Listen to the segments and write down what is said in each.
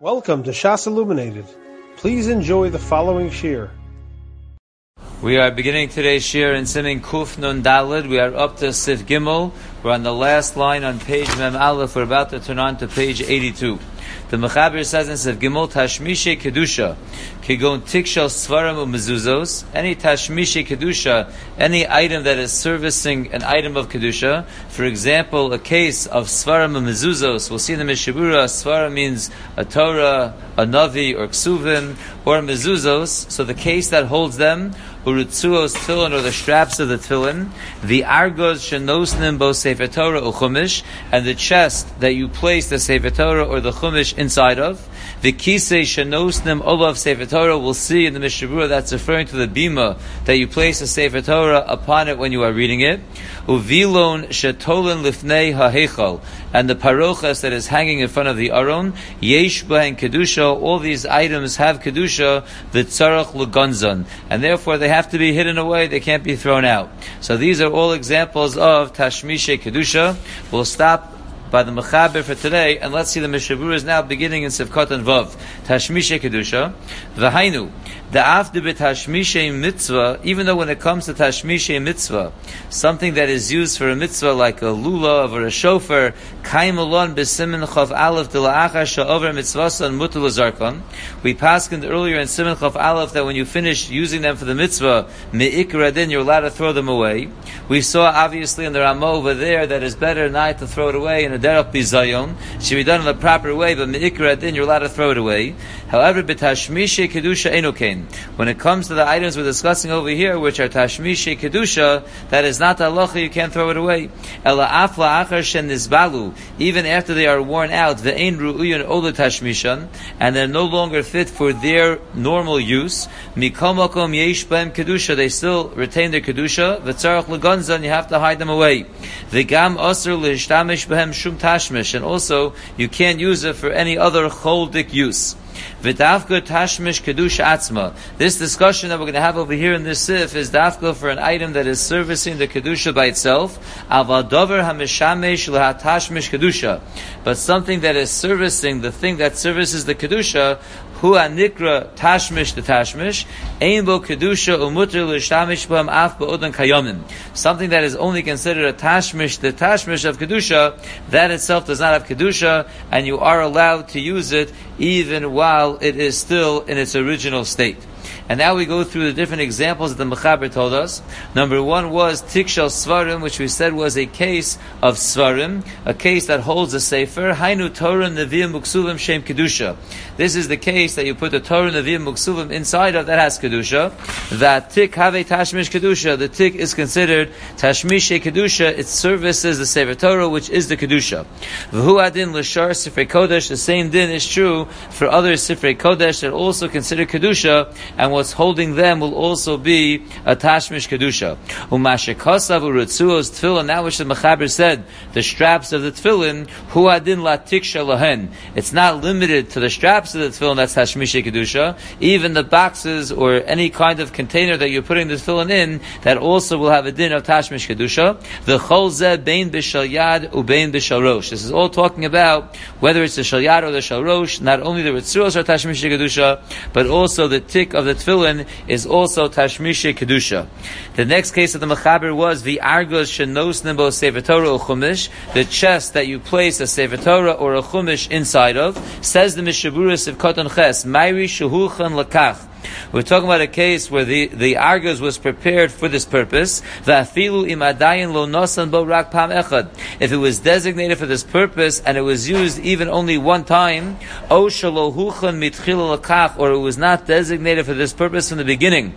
Welcome to Shas Illuminated. Please enjoy the following shir. We are beginning today's shir in Simin Kuf Nun Dalid. We are up to Sif Gimel. We're on the last line on page Mem Aleph. We're about to turn on to page 82. The Mechaber says in Sif Gimel, Tashmishe Kedusha, Kigon Tikshal Svarim Mezuzos, any Tashmishe Kedusha, any item that is servicing an item of Kedusha, for example, a case of Svarim Mezuzos, we'll see in the Mishabura, Svarim means a Torah, a Navi, or Ksuvim, or Mezuzos, so the case that holds them, Uritzuos tefillin or the straps of the tefillin, the argos shenosnim bo sefer Torah or chumash, and the chest that you place the sefer Torah or the chumash inside of. The kisei shenosnim olav sefer Torah. We'll see in the Mishabura that's referring to the bima that you place a sefer Torah upon it when you are reading it. Uvilon shetolin lifnei hahechal, and the parochas that is hanging in front of the aron. Yesh and kedusha. All these items have kedusha. The tzarach legonzon, and therefore they have to be hidden away. They can't be thrown out. So these are all examples of tashmishe kedusha. We'll stop by the Mechaber for today, and let's see the Mishabur is now beginning in Sivkot and Vav. Tashmishe Kedusha. V'hainu. The after Tashmishe Mitzvah, even though when it comes to Tashmishe Mitzvah, something that is used for a mitzvah like a lulav or a shofar, Kaimalon b'simin chav aleph de la'achar sha'over mitzvasan mutul zarkon. We paskened earlier in Simin chav aleph that when you finish using them for the mitzvah, me'ikra din, you're allowed to throw them away. We saw obviously in the Ramah over there that it's better not to throw it away in a derech bizayon. should be done in the proper way, but me'ikra din, you're allowed to throw it away. However, b'tashmishe kedusha enokain. When it comes to the items we're discussing over here, which are tashmishe kedusha, that is not halacha, you can't throw it away. Ela afla achar shen nizbalu, even after they are worn out, ve'ein ru'uyon ola tashmishan, and they're no longer fit for their normal use. Mikol makom yesh b'em kedusha, they still retain their kedusha. V'tzarach legonzan, you have to hide them away. V'gam osir l'ishtamish b'hem shum tashmish, and also you can't use it for any other choldik use. V'dafka tashmish kedusha atzma. This discussion that we're going to have over here in this sif is dafka for an item that is servicing the kedusha by itself. Avadover hamishamesh lehatashmish kedusha. But something that is servicing the thing that services the kedusha, hu anikra tashmish the tashmish, ein bo kedusha b'am af. Something that is only considered a tashmish, the tashmish of kedusha, that itself does not have kedusha, and you are allowed to use it even while it is still in its original state. And now we go through the different examples that the Mechaber told us. Number one was Tikshal Svarim, which we said was a case of Svarim, a case that holds a Sefer. Hainu Torah Nevi'im Muksuvim Shem Kedusha. This is the case that you put the Torah Nevi'im Muksuvim inside of that has Kedusha. That Tik have a Tashmish Kedusha. The Tik is considered Tashmish Kedusha. It services the Sefer Torah, which is the Kedusha. V'hu Adin L'shar Sifrei Kodesh. The same din is true for other Sifrei Kodesh that also consider Kedusha and what's holding them will also be a tashmish kedusha. Umashikasav urutzuos tefillin. That which the mechaber said, the straps of the tefillin, hu adin latiksha lahen. It's not limited to the straps of the tefillin. That's tashmish kedusha. Even the boxes or any kind of container that you're putting the tefillin in, that also will have a din of tashmish kedusha. The cholze bein b'shalyad ubein b'shalrosh. This is all talking about whether it's the shalyad or the shalrosh. Not only the ritzuos are tashmish kedusha, but also the tick of the tefillin is also tashmishe kedusha. The next case of the mechaber was the argos shenos nimbo sefer or the chest that you place a sefer or a chumash inside of. Says the mishaburis of Koton Ches, Mairi shehulchan lakach. We're talking about a case where the, the argos was prepared for this purpose. If it was designated for this purpose and it was used even only one time, or it was not designated for this purpose from the beginning,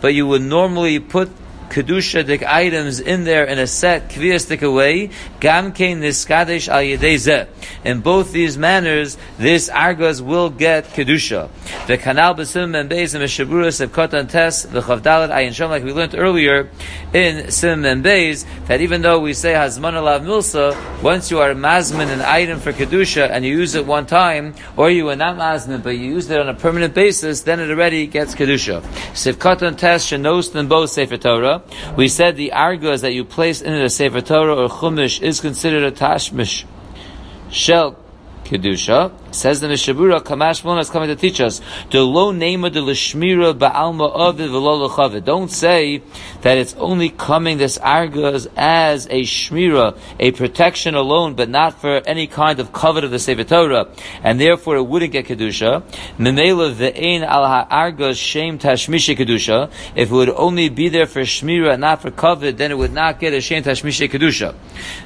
but you would normally put kedusha the items in there in a set kviyastik away. Gamkein niskadesh al yedezeh. In both these manners, this argos will get kedusha. The canal besim and beis and meshaburas of kotan tes the chavdalet ayin shom like we learned earlier in sim and beis that even though we say hazman alav milsa, once you are mazman an item for kedusha and you use it one time, or you are not mazman but you use it on a permanent basis, then it already gets kedusha. Siv kotan tes shenos and both sefer Torah. We said the argos that you place in a Sefer Torah or Chumash is considered a tashmish. Shel kedusha. Says the Mishabura, Kamash Mona is coming to teach us the low name of the Lishmira Ba'alma Avid V'lo Don't say that it's only coming this argas as a shmira, a protection alone, but not for any kind of covet of the Sefer Torah, and therefore it wouldn't get kedusha. Memela ve'ein al ha'argas shem tashmishe kedusha. If it would only be there for shmira and not for covet, then it would not get a shem tashmishe kedusha.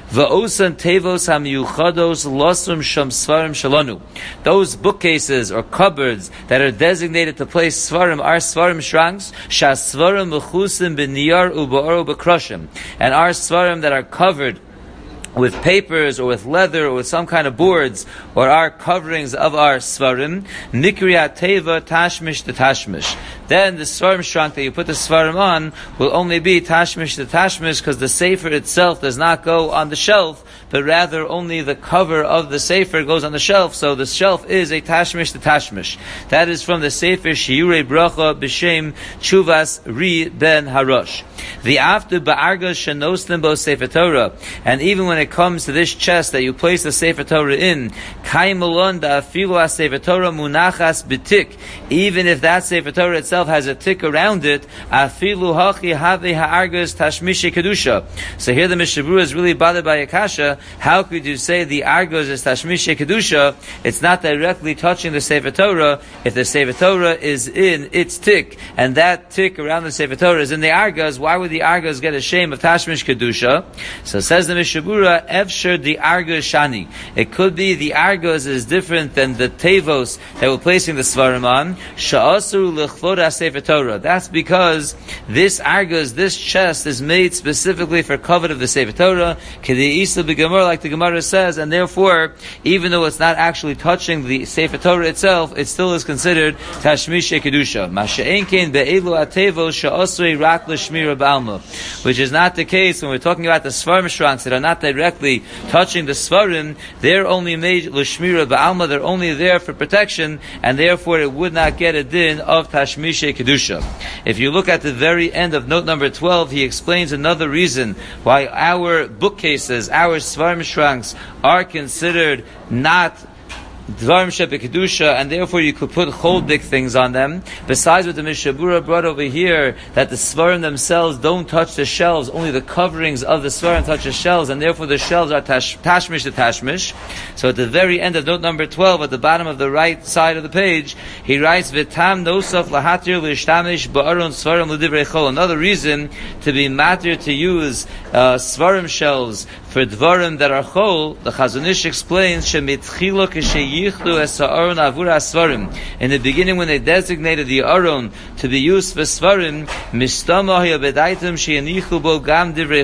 Va'osan tevos ha'miyuchados losum sham svarim shalanu. Those bookcases or cupboards that are designated to place svarim are svarim shranks, shas svarim mechusim b'niyar u'ba'or u'b'kroshim. And our svarim that are covered with papers or with leather or with some kind of boards or our coverings of our svarim, mikriyat teva tashmish to tashmish. Then the svarim shrunk that you put the svarim on will only be tashmish to tashmish because the sefer itself does not go on the shelf, but rather only the cover of the sefer goes on the shelf. So the shelf is a tashmish to tashmish. That is from the sefer shiure bracha b'shem chuvas ri ben harosh. The after ba'arga shenoslim Limbo sefer Torah, and even when it comes to this chest that you place the sefer Torah in, kaimalon da afilu sefer Torah munachas B'Tik, even if that sefer Torah itself has a tick around it, afilu hachi have ha'argas tashmish kedusha. So here the Mishabru is really bothered by Akasha how could you say the Argos is Tashmisha Kedusha? It's not directly touching the Sefer Torah if the Sefer Torah is in its tick, and that tick around the Sefer Torah is in the Argos, why would the Argos get a shame of Tashmish Kedusha? So says the Mishabura, Efsher the Argos Shani. It could be the Argos is different than the Tevos that we're placing the Svarim on. Sha'asru Sefer Torah. That's because this Argos, this chest is made specifically for covet of the Sefer Torah. Gemara, like the Gemara says, and therefore, even though it's not actually touching the Sefer Torah itself, it still is considered Tashmish Kedusha. Be'elu l'shmira ba'alma. Which is not the case when we're talking about the Svarim shranks that are not directly touching the Svarim, they're only made l'shmira ba'alma, they're only there for protection, and therefore it would not get a din of Tashmish Kedusha. If you look at the very end of note number 12, he explains another reason why our bookcases, our Svarim shranks are considered not Dvarim Kedusha, and therefore you could put whole big things on them. Besides what the Mishabura brought over here, that the Svarim themselves don't touch the shelves, only the coverings of the Svarim touch the shelves, and therefore the shelves are tash, tashmish to tashmish. So at the very end of note number 12, at the bottom of the right side of the page, he writes, Vitam nosaf lahatir l'ishtamish ba'aron Svarim l'divrei chol. Another reason to be matter to use uh, Svarim shelves for dvarim that are chol, the Chazon Ish explains, shemitchilo kisheyichlu es ha'aron avur asvarim. In the beginning, when they designated the aron to be used for svarim, mistama hayabedaitim bo gam divrei.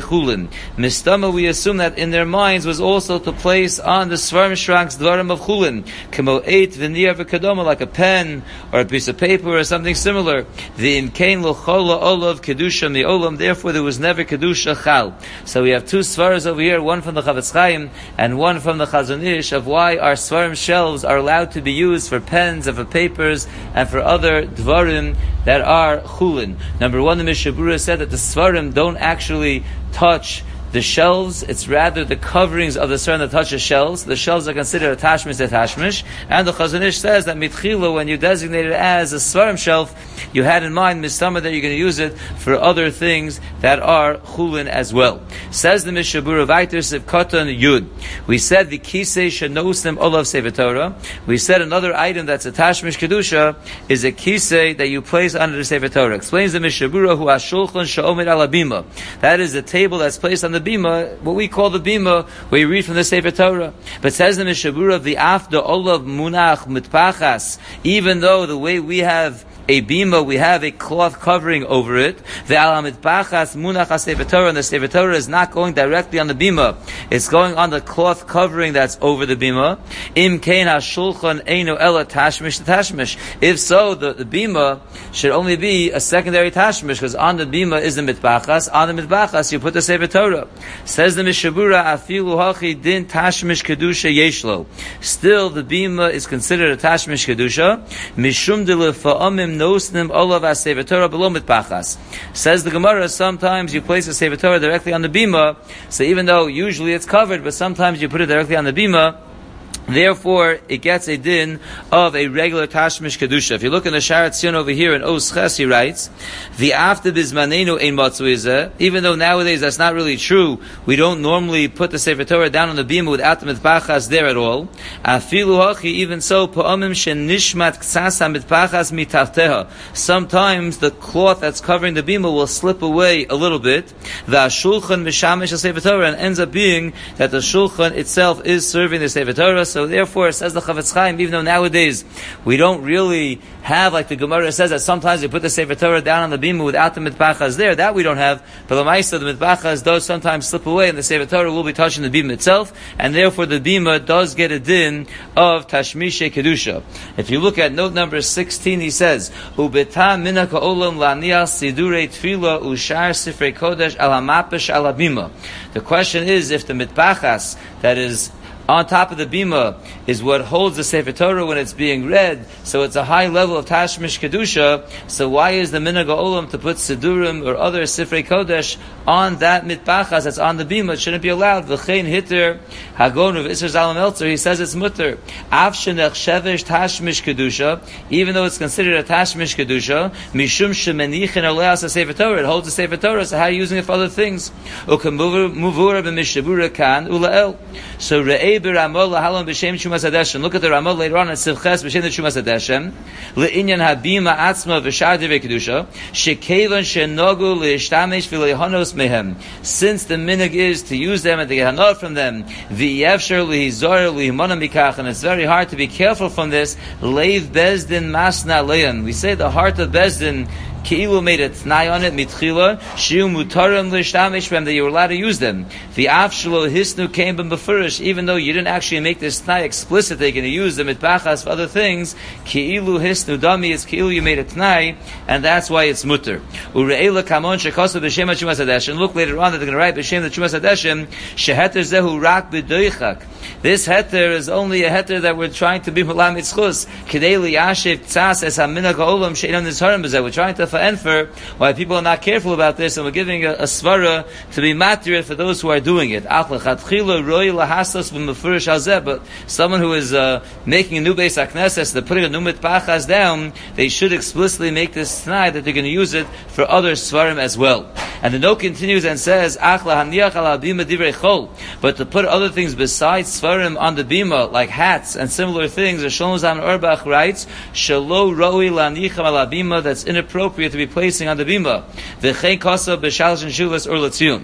Mistama, we assume that in their minds was also to place on the svarim shranks dvarim of chulin, kemo eight v'niyar v'kadoma, like a pen or a piece of paper or something similar. The imkain lo chola olav kedusha mi olam, therefore there was never kedusha chal. So we have two svaras over here one from the Chafetz Chaim and one from the Chazon Ish, of why our Svarim shelves are allowed to be used for pens and for papers and for other Dvarim that are Chulin. Number one, the Mishabura said that the Svarim don't actually touch the shelves, it's rather the coverings of the Svarim that touch the shelves. The shelves are considered a tashmish tashmish. And the Chazon Ish says that mitchila, when you designate it as a Svarim shelf, you had in mind mistama that you're going to use it for other things that are chulin as well. Says the Mishabura Vaitis of Katan Yud. We said the kisei shenosim olav sefer Torah. We said another item that's a tashmish kedusha is a kisei that you place under the sefer Torah. Explains the Mishabura who ashulchan sha'omid alabima. That is a table that's placed on the bima, what we call the bima, where you read from the sefer Torah. But says the Mishabura of the after olav munach mitpachas, even though the way we have a bima, we have a cloth covering over it. The alamid bachas munach Torah, and the sefer Torah is not going directly on the bima. It's going on the cloth covering that's over the bima. Im kein hashulchan tashmish tashmish. If so, the, the bima should only be a secondary tashmish, because on the bima is the mitbachas. On the mitbachas, you put the sefer Torah. Says the Mishabura, afilu hachi din tashmish kedusha yeshlo. Still, the bima is considered a tashmish kedusha. Mishum de nosnim olav Torah below mitpachas. Says the Gemara, sometimes you place a Sefer Torah directly on the bima, so even though usually it's covered, but sometimes you put it directly on the bima, Therefore, it gets a din of a regular Tashmish Kedusha. If you look in the Sharat Tzion over here in Os Ches, he writes, the after bizmanenu ein matzuiza, even though nowadays that's not really true, we don't normally put the Sefer Torah down on the bima without the mitpachas there at all. Afilu hachi, even so, pa'amim nishmat ksasa mitpachas mitachteha. Sometimes the cloth that's covering the bima will slip away a little bit. The shulchan mishamish Sefer Torah, and ends up being that the shulchan itself is serving the Sefer Torah, so therefore, says the Chafetz Chaim, even though nowadays we don't really have, like the Gemara says, that sometimes they put the Sefer Torah down on the bima without the mitbachas there, that we don't have. But the Maisa, the mitbachas does sometimes slip away, and the Sefer Torah will be touching the bima itself, and therefore the bima does get a din of Tashmishe Kedusha. If you look at note number 16, he says, Ubeta minaka olam lanias sidure tfila ushar sifrei kodesh al hamapesh al The question is, if the mitbachas that is on top of the bima is what holds the Sefer Torah when it's being read. So it's a high level of Tashmish Kedusha. So why is the Minhag Olam to put Sidurim or other Sifrei Kodesh on that mitbachas that's on the bima? It shouldn't be allowed. V'chein hitter Hagon of Isser Zalman he says it's mutter. Av shenech shevesh Tashmish Kedusha, even though it's considered a Tashmish Kedusha, mishum shemenichin aleas Sefer Torah, it holds the Sefer Torah, so how are you using it for other things? So re'eh Look at the Ramah later on in Sivches b'shem the Shumas. Le'inyan habima atzma v'shar kedusha. Shenogu le'ishtamesh v'le'honos mehem. Since the minig is to use them and to get hanot from them, v'yevsher le'hizor and it's very hard to be careful from this. Leiv bezdin masna le'an. We say the heart of bezdin Ki'ilu made a tnai on it, mitchila, shiu mutarim l'shtamish b'em, that you were allowed to use them. The afshalo hisnu came b'em even though you didn't actually make this tnai explicit, they're going to use them mitbachas for other things, ki'ilu hisnu dami, is ki'ilu you made a tnai, and that's why it's mutter. Ure'ela kamon shekosu b'shem ha-chumas hadeshin, look later on that they're going to write b'shem the chumas hadeshin, sheheter zehu rak b'doichak. This heter is only a heter that we're trying to be mulam itzchus, kidei liyashiv tzas es ha-minag ha'olam she'inam nizharim b'zeh, we're trying to for why people are not careful about this, and we're giving a, a svara to be matir for those who are doing it. But someone who is uh, making a new base akneses, they're putting a new mitpachas down, they should explicitly make this tonight that they're going to use it for other svarim as well. And the note continues and says, But to put other things besides svarim on the bima, like hats and similar things, Shlomo Zalman Auerbach writes, Shalo roi lanicham ala bima, that's inappropriate to be placing on the bima. V'chein kosa b'shalosh and shuvas latzion.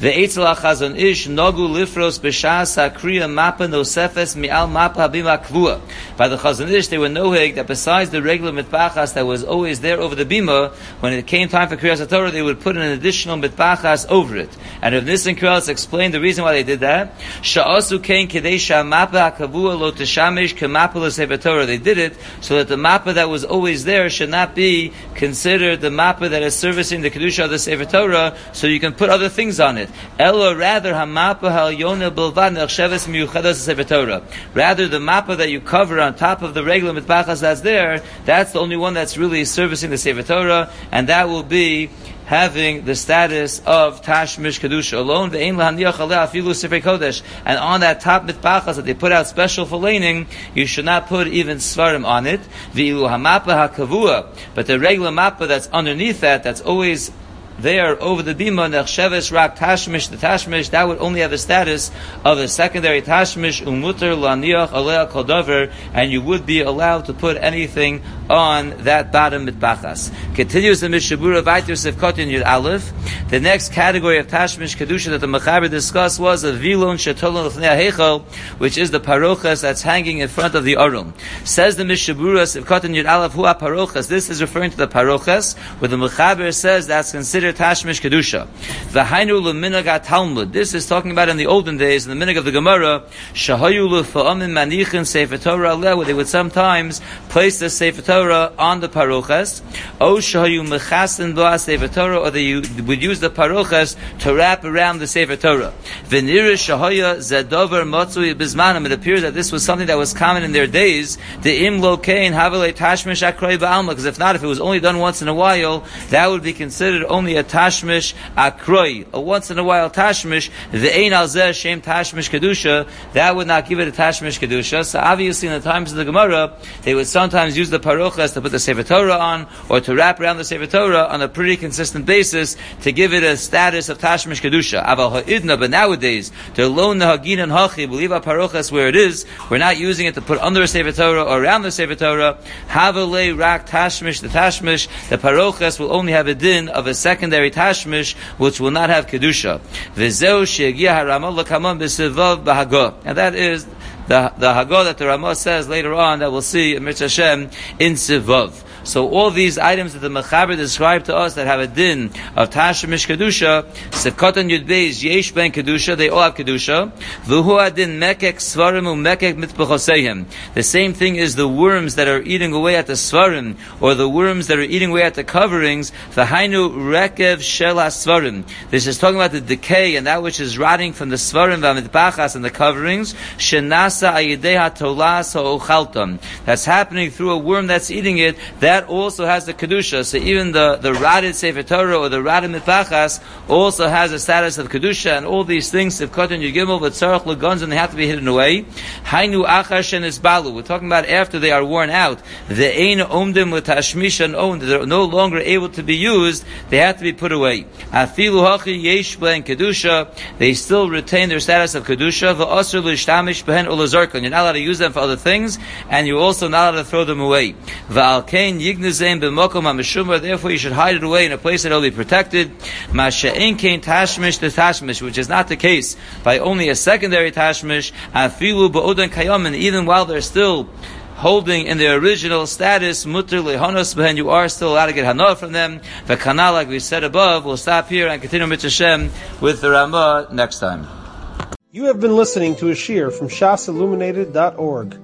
The Eitzel Ish Nogu Lifros B'Shas Hakriya Mapa Nosefes Mi'al Mapa Habima Kvua. By the Chazon Ish, they were nohig that besides the regular mitbachas that was always there over the bima, when it came time for Kriyas Torah, they would put an additional mitbachas over it. And if Nissen Kriyas explained the reason why they did that, Sha'asu Kain Kadesha Mapa Hakavua Lo Teshamish Kemapa Torah. They did it so that the mapa that was always there should not be considered the mapa that is servicing the Kedusha of the Sefer Torah, so you can put other things on it it. Ella rather hamapa halyona bilvad nechsheves miyuchadas sefer Torah. Rather the mappa that you cover on top of the regular mitbachas that's there, that's the only one that's really servicing the sefer Torah, and that will be having the status of Tashmish Kedusha alone. And on that top mitbachas that they put out special for laning, you should not put even svarim on it. But the regular mappa that's underneath that, that's always there over the bima nechsheves rak tashmish the tashmish that would only have the status of a secondary tashmish umuter laniach alea kodover and you would be allowed to put anything on that bottom mitbachas. Continues the mishabura vayter sefkotin yud aleph. The next category of tashmish kedusha that the mechaber discussed was a vilon shetolon hechel, which is the parochas that's hanging in front of the arum. Says the mishabura sefkotin yud aleph hu parochas. This is referring to the parochas, where the mechaber says that's considered considered Tashmish Kedusha. V'hainu l'minag Talmud. This is talking about in the olden days, in the minhag of the Gemara, shahayu l'fa'amin manichin Sefer Torah where they would sometimes place the Sefer Torah on the parochas, o shahayu mechasin b'ah Sefer Torah, or they would use the parochas to wrap around the Sefer Torah. V'nira shahaya zedover motzui bizmanim. It appears that this was something that was common in their days. The im lokein havale tashmish akroi ba'alma, because if not, if it was only done once in a while, that would be considered only a tashmish akroi, a once in a while tashmish, the ein al zeh shem tashmish kedusha, that would not give it a tashmish kedusha. So obviously in the times of the Gemara, they would sometimes use the parochas to put the Sefer Torah on, or to wrap around the Sefer Torah on a pretty consistent basis to give it a status of tashmish kedusha. Aval ha'idna, but nowadays, to loan the hagin and hachi, believe our parochas where it is, we're not using it to put under a Sefer Torah or around the Sefer Torah. Havale rak tashmish, the tashmish, the parochas will only have a din of a secondary tashmish, which will not have kedusha. And that is the, the Haggadah that the Ramah says later on that we'll see in Mitzvah Hashem in Sivav. So all these items that the Mechaber described to us that have a din of Tasha Mish Kedusha, Sefkatan Yud Beis, Yesh Ben Kedusha, they all have Kedusha. V'hu adin mekek svarim u'mekek mitbechoseihim. The same thing is the worms that are eating away at the svarim, or the worms that are eating away at the coverings, V'hainu rekev shel svarim. This is talking about the decay and that which is rotting from the svarim v'amitbachas and the coverings, shenasa ayideha tolas ha'ochaltam. That's happening through a worm that's eating it, that that also has the kedusha. So even the the rotted sefer Torah or the rotted mitpachas also has a status of kedusha, and all these things of katan yigimel v'tzarach legons, and they have to be hidden away. Hainu achash and isbalu. We're talking about after they are worn out. The ein omdim l'tashmish and owned. They're no longer able to be used. They have to be put away. Afilu hachi yesh and kedusha. They still retain their status of kedusha. V'asr l'shtamish behen. You're not allowed to use them for other things, and you're also not allowed to throw them away. Yignezem b'mokom ha Therefore, you should hide it away in a place that will be protected. Masha'in kain tashmish the tashmish, which is not the case by only a secondary tashmish. Afilu ba'odan kayamin, even while they're still holding in their original status, mutter lehonos behen, you are still allowed to get hana from them. The kanal, like we said above, we'll stop here and continue with Hashem with the Ramah next time. You have been listening to a shiur from shasilluminated.org.